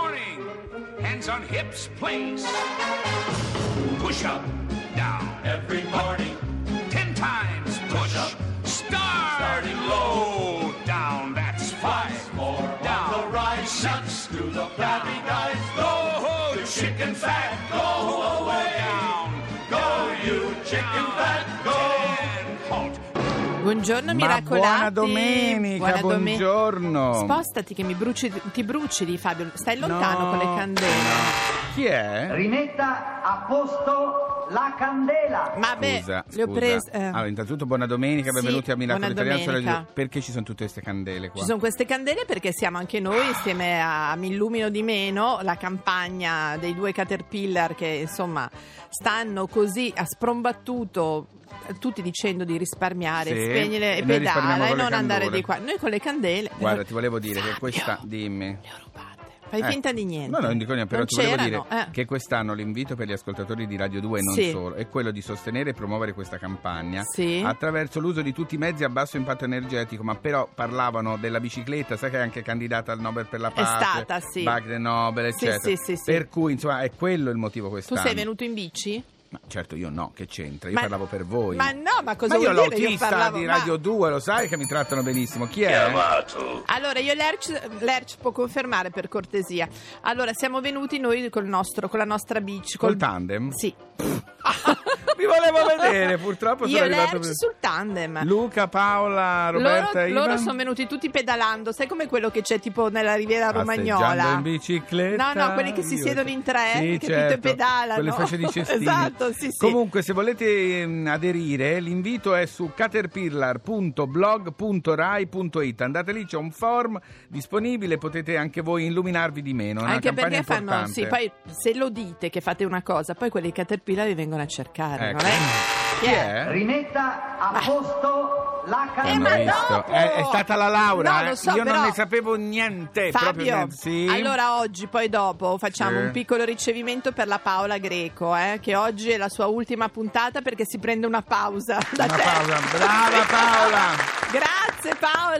Morning. Hands on hips, please. Push up, down. Every morning. Ten times push up. Start. Starting low. Down. That's five. more down. the rise. Six. To the flabby guys. Go, chicken fat. Go away. Buongiorno Ma miracolati. buona domenica, Buona dome- buongiorno. Spostati che mi bruci, ti bruci Fabio. Stai lontano No, con le candele. Chi è? Rimetta a posto la candela. Ma beh, Scusa, le ho scusa. prese. eh. Allora, intanzutto buona domenica, Sì, benvenuti a buona Italiano domenica. Perché ci sono tutte queste candele qua? Ci sono queste candele perché siamo anche noi insieme a Mi illumino di meno, la campagna dei due Caterpillar che insomma stanno così a sprombattuto eh, tutti dicendo di risparmiare, Sì, spegnere e e noi risparmiamo pedala e con le non andare candele. di qua. Noi con le candele Guarda, ti volevo dire che questa... Dimmi. le ho rubate. Fai Eh, finta di niente. No, no, non dico niente, però Non ti dire eh. che quest'anno l'invito per gli ascoltatori di Radio 2 e non Sì. solo è quello di sostenere e promuovere questa campagna Sì. attraverso l'uso di tutti i mezzi a basso impatto energetico, ma però parlavano della bicicletta, sai che è anche candidata al Nobel per la È pace, stata, sì. Bug Nobel, eccetera. sì, sì, sì. Per cui, insomma, è quello il motivo Tu quest'anno. sei venuto in bici? Ma certo io no, che c'entra? Io Ma- parlavo per voi. Ma no, ma cosa Ma io vuol dire? l'autista parlavo- di ma- Radio 2, lo sai che mi trattano benissimo. Chi è? Allora, io Lerch, Lerch può confermare per cortesia. Allora, siamo venuti noi col nostro, con la nostra bici. Col tandem? Sì. Mi volevo vedere, purtroppo sono Io e arrivato per- sul tandem. Luca, Paola, Roberta loro, e loro Ivan. sono venuti tutti pedalando, sai come quello che c'è tipo nella Riviera Passeggiando Romagnola? in bicicletta. No, no, quelli che si Io- siedono in tre, Sì, che certo, tutte pedalano. Quelle fasce di cestini. Esatto, sì, sì. Comunque, se volete mm, aderire, l'invito è su caterpillar.blog.rai.it. Andate lì, c'è un form disponibile, potete anche voi illuminarvi di meno. Anche perché fanno, sì, poi se lo dite che fate una cosa, poi quelli Caterpillar vi vengono a cercare, Ecco. non è? Chi è? Rimetta a posto la Eh, Hanno visto? dopo! È, è stata la Laura, No, eh? so, io però- non ne sapevo niente. proprio Fabio, niente. Sì. allora oggi, poi dopo, facciamo Sì. un piccolo ricevimento per la Paola Greco, eh, che oggi è la sua ultima puntata perché si prende una pausa da Una te. pausa. Brava Paola!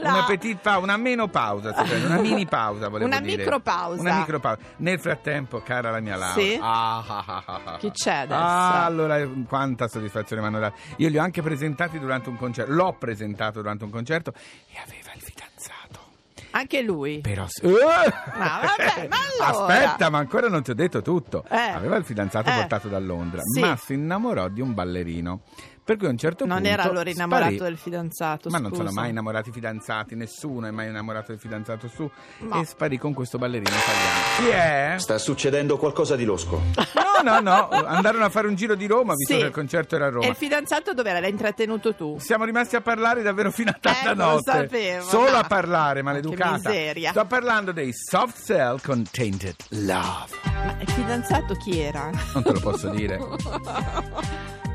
Paola. Una petit pausa, una meno pausa, si prende, una mini pausa volevo Una dire. micropausa. Una micropausa. Nel frattempo, cara la mia Laura. Sì? Ah, ah, ah, ah, ah. Chi c'è adesso? Ah, allora quanta soddisfazione mi hanno dato. Io li ho anche presentati durante un concerto, l'ho presentato durante un concerto e aveva il fidanzato. Anche lui. Però s- vabbè, ma allora? Aspetta, ma ancora non ti ho detto tutto. Eh. Aveva il fidanzato Eh. portato da Londra, Sì. ma si innamorò di un ballerino. Per cui a un certo Non punto era allora innamorato sparì. del fidanzato, Ma non scusa. sono mai innamorati i fidanzati, nessuno è mai innamorato del fidanzato su. No. E sparì con questo ballerino italiano. Chi è? Sta succedendo qualcosa di losco. No, no, no. Andarono a fare un giro di Roma, visto Sì. che il concerto era a Roma. E il fidanzato dove era? L'hai intrattenuto tu? Siamo rimasti a parlare davvero fino a tarda Eh, lo notte. sapevo, Solo no. a parlare, maleducata. Che miseria. Sto parlando dei soft cell con tainted love. Ma il fidanzato chi era? Non te lo posso dire.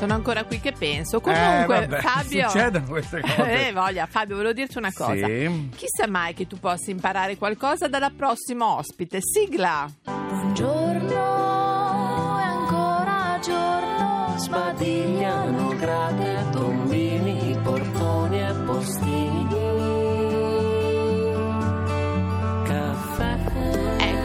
sono ancora qui che penso. Comunque, Eh, vabbè, Fabio. succedono queste cose. Eh, voglia, Fabio, volevo dirti una cosa. Sì. Chissà mai che tu possa imparare qualcosa dalla prossima ospite. Sigla. Buongiorno, è ancora giorno, sbadigliano grate, tombini, portoni e postini.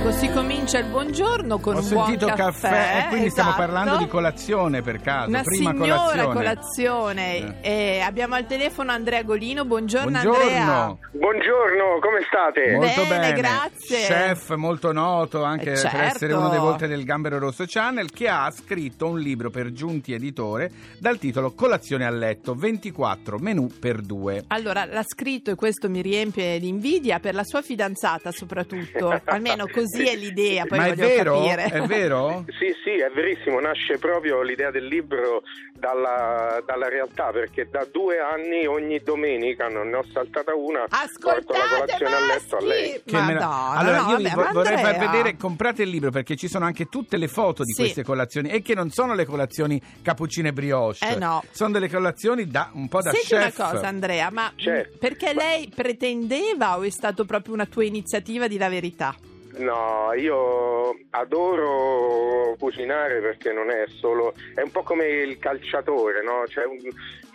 Ecco, si comincia il buongiorno con Ho un sentito buon caffè. e quindi stiamo esatto. parlando di colazione per caso. Una prima signora colazione. colazione. E abbiamo al telefono Andrea Golino. Buongiorno, Buongiorno. Andrea. Buongiorno, come state? Molto Bene, bene, grazie. Chef molto noto anche Eh, per certo. essere uno dei volti del Gambero Rosso Channel che ha scritto un libro per Giunti Editore dal titolo Colazione a letto 24 menù per due. Allora, l'ha scritto e questo mi riempie di invidia per la sua fidanzata soprattutto. Almeno così è l'idea, poi Ma è voglio vero? capire. È vero? Sì, sì, è verissimo, nasce proprio l'idea del libro dalla, dalla realtà, perché da due anni ogni domenica non ne ho saltata una, porto la Ascoltate, colazione a letto a lei. maschi! Che mena- Madonna, allora no, io vabbè, vo- vorrei far vedere, comprate il libro perché ci sono anche tutte le foto di Sì. queste colazioni e che non sono le colazioni cappuccine brioche, Eh, no. sono delle colazioni da un po' da Senti chef. una cosa Andrea, ma Certo. mh, perché lei pretendeva o è stato proprio una tua iniziativa di la verità? No, io adoro cucinare perché non è solo, è un po' come il calciatore, no? Cioè,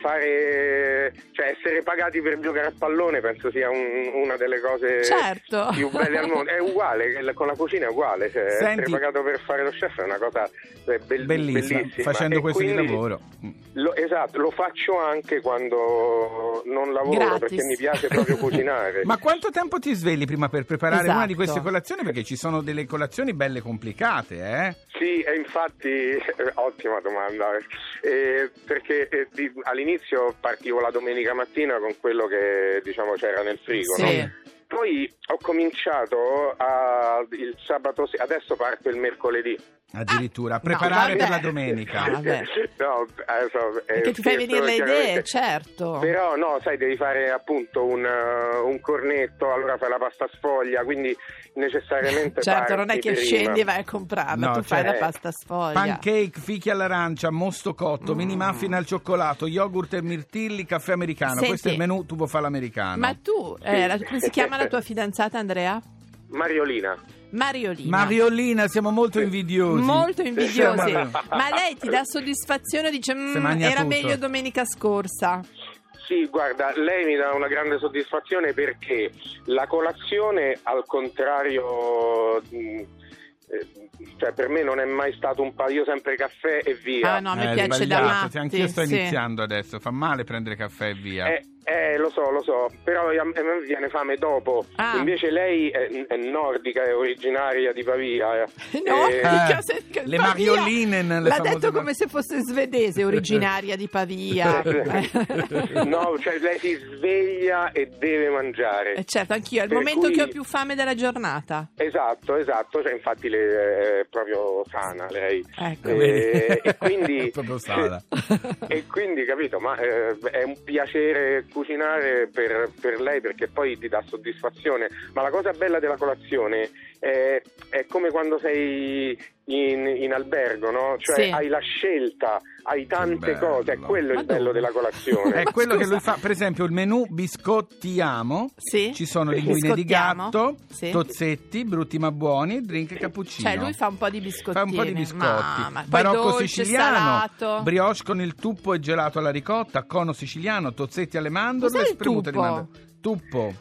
fare, cioè essere pagati per giocare a pallone penso sia un- una delle cose Certo. più belle al mondo. È uguale, con la cucina è uguale, cioè, Senti- essere pagato per fare lo chef è una cosa eh, bell- Bellissima, bellissima. facendo E questo di lavoro. lo- esatto, lo faccio anche quando non lavoro Gratis. perché mi piace proprio cucinare. Ma quanto tempo ti svegli prima per preparare una di Esatto. queste colazioni? Perché ci sono delle colazioni belle complicate, eh? Sì, e infatti, ottima domanda, eh, perché eh, di- all'inizio partivo la domenica mattina con quello che diciamo c'era nel frigo, Sì. no? Poi ho cominciato a- il sabato, adesso parto il mercoledì. Addirittura, a no, preparare per vabbè. la domenica. Ah, vabbè. No, eh, so, eh, Perché ti fai venire le idee, certo. Però no, sai, devi fare appunto un, uh, un cornetto, allora fai la pasta sfoglia, quindi necessariamente Certo, non è che prima. scendi e vai a comprarla, No, tu fai certo. la pasta sfoglia. Pancake, fichi all'arancia, mosto cotto, Mm. mini muffin al cioccolato, yogurt e mirtilli, caffè americano. Senti, Questo è il menù, tu vuoi fare l'americano. Ma tu, eh, la- come si chiama la tua fidanzata Andrea? Mariolina. Mariolina. Mariolina, siamo molto invidiosi. Molto invidiosi. Ma lei ti dà soddisfazione? Dice, "Mm, era tutto." meglio domenica scorsa. Sì, guarda, lei mi dà una grande soddisfazione perché la colazione, al contrario, mh, eh, cioè per me non è mai stato un paio, io sempre caffè e via. Ah no, mi Eh, piace da sì, Anch'io sto sì. iniziando adesso, fa male prendere caffè e via. Eh, eh, lo so, lo so, però a me viene fame dopo. Ah. Invece lei è, è nordica, è originaria di Pavia. No, Eh, Eh, se- le Pavia. Marioline nelle L'ha detto mar- come se fosse svedese, originaria di Pavia. no, cioè lei si sveglia e deve mangiare. Eh, certo, anch'io, è il Per momento cui- che ho più fame della giornata. Esatto, esatto, cioè, infatti lei è proprio sana lei. Ecco. Eh, e quindi È proprio sana. e quindi capito, ma eh, è un piacere cucinare per, per lei perché poi ti dà soddisfazione. Ma la cosa bella della colazione è, è come quando sei in, in albergo, no? Cioè Sì. hai la scelta, hai tante bello. cose, è quello Ma il bello dove? della colazione. È quello che scusa. lui fa, per esempio, il menù biscottiamo. Sì. Ci sono linguine di gatto, Sì. tozzetti, brutti ma buoni, drink e cappuccino. Cioè, lui fa un po' di biscottini. Fa un po' di biscotti. Barocco dolce, siciliano, salato. brioche con il tuppo e gelato alla ricotta, cono siciliano, tozzetti alle mandorle, il spremuta di tuppo? mandorle. Tuppo.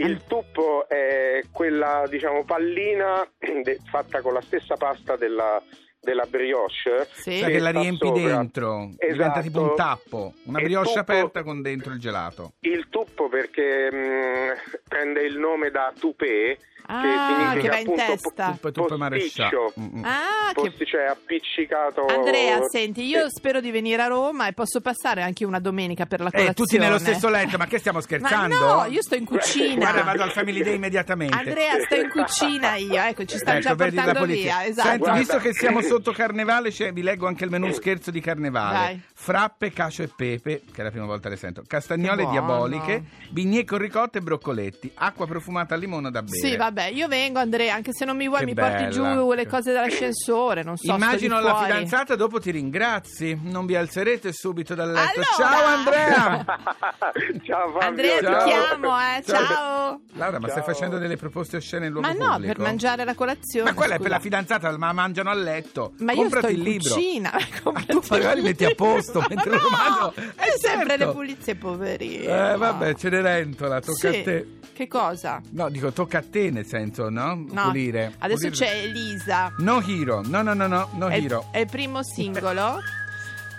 Il tuppo è quella, diciamo, pallina fatta con la stessa pasta della, della brioche. Sì. Sai che la riempi sopra. dentro, diventa Esatto. tipo un tappo, una E brioche tuppo- aperta con dentro il gelato. Il tuppo perché mh, prende il nome da tupé, Ah, che significa che va in appunto testa. po- e e marescià. posticcio. Mm, mm. Ah, che... Posti- cioè appiccicato. Andrea, senti, io Eh, spero di venire a Roma e posso passare anche una domenica per la Eh, colazione. tutti nello stesso letto, ma che stiamo scherzando? Ma no, io sto in cucina. Guarda, vado al Family Day immediatamente. Andrea, sto in cucina io, ecco, ci sta Ecco, già portando polizia. via, esatto. Senti, Guarda. visto che siamo sotto carnevale c'è, vi leggo anche il menù scherzo di carnevale. Dai. Frappe, cacio e pepe, che è la prima volta le sento. Castagnole Che diaboliche, bignè con ricotta e broccoletti. Acqua profumata al limone da bere. Sì, vabbè, io vengo Andrea, anche se non mi vuoi Che mi porti bella. giù le cose dall'ascensore, non so, Immagino la fuori. fidanzata dopo ti ringrazi. Non vi alzerete subito dal letto. Allora! Ciao Andrea! Ciao Fabio. Andrea, Ciao. ti chiamo, eh, ciao. Laura, ma stai Ciao. facendo delle proposte oscene in luogo Ma no, pubblico? per mangiare la colazione. Ma quella è per scusa. la fidanzata, ma mangiano a letto. Ma io Comprati sto in il libro. cucina. Ma tu magari metti a posto mentre lo mangiano. No, Eh, è sempre certo. le pulizie, poverine. Eh, vabbè, Cenerentola, tocca Sì. a te. Che cosa? No, dico tocca a te nel senso, no? No, Pulire. adesso Pulire. c'è Elisa. No Hero, no no no no, no È, Hero. è il primo singolo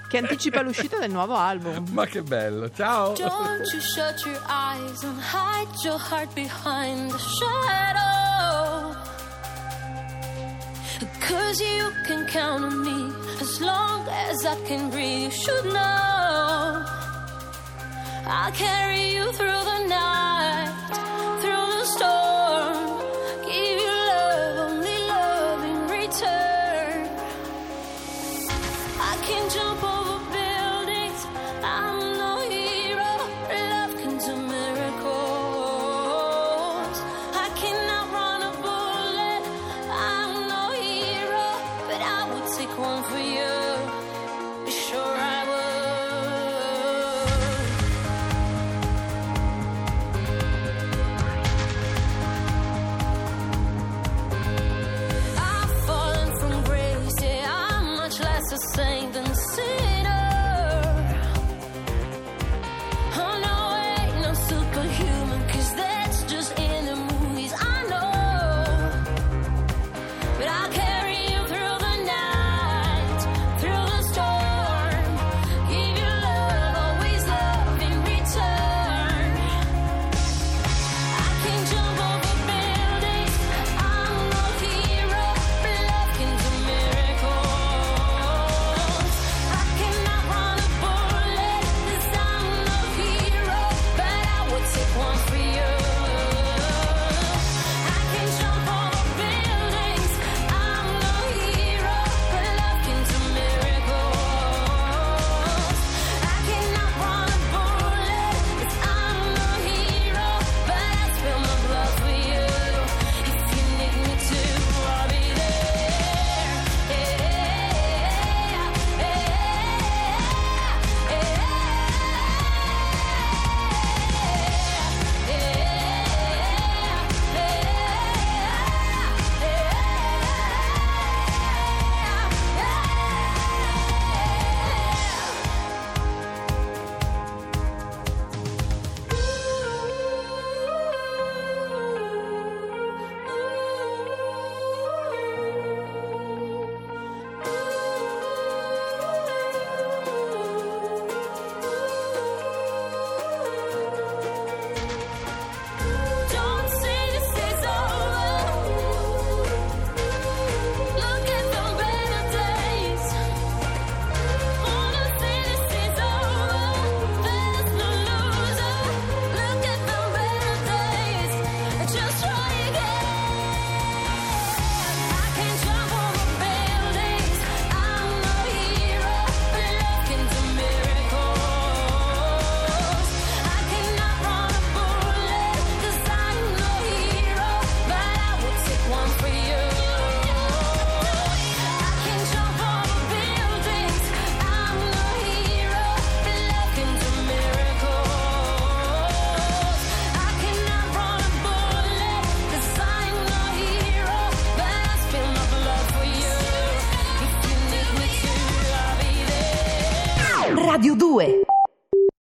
che anticipa l'uscita del nuovo album. Ma che bello, ciao! Don't you shut your eyes and hide your heart behind the shadow. Cause you can count on me as long as I can breathe. You should know I'll carry you through the night,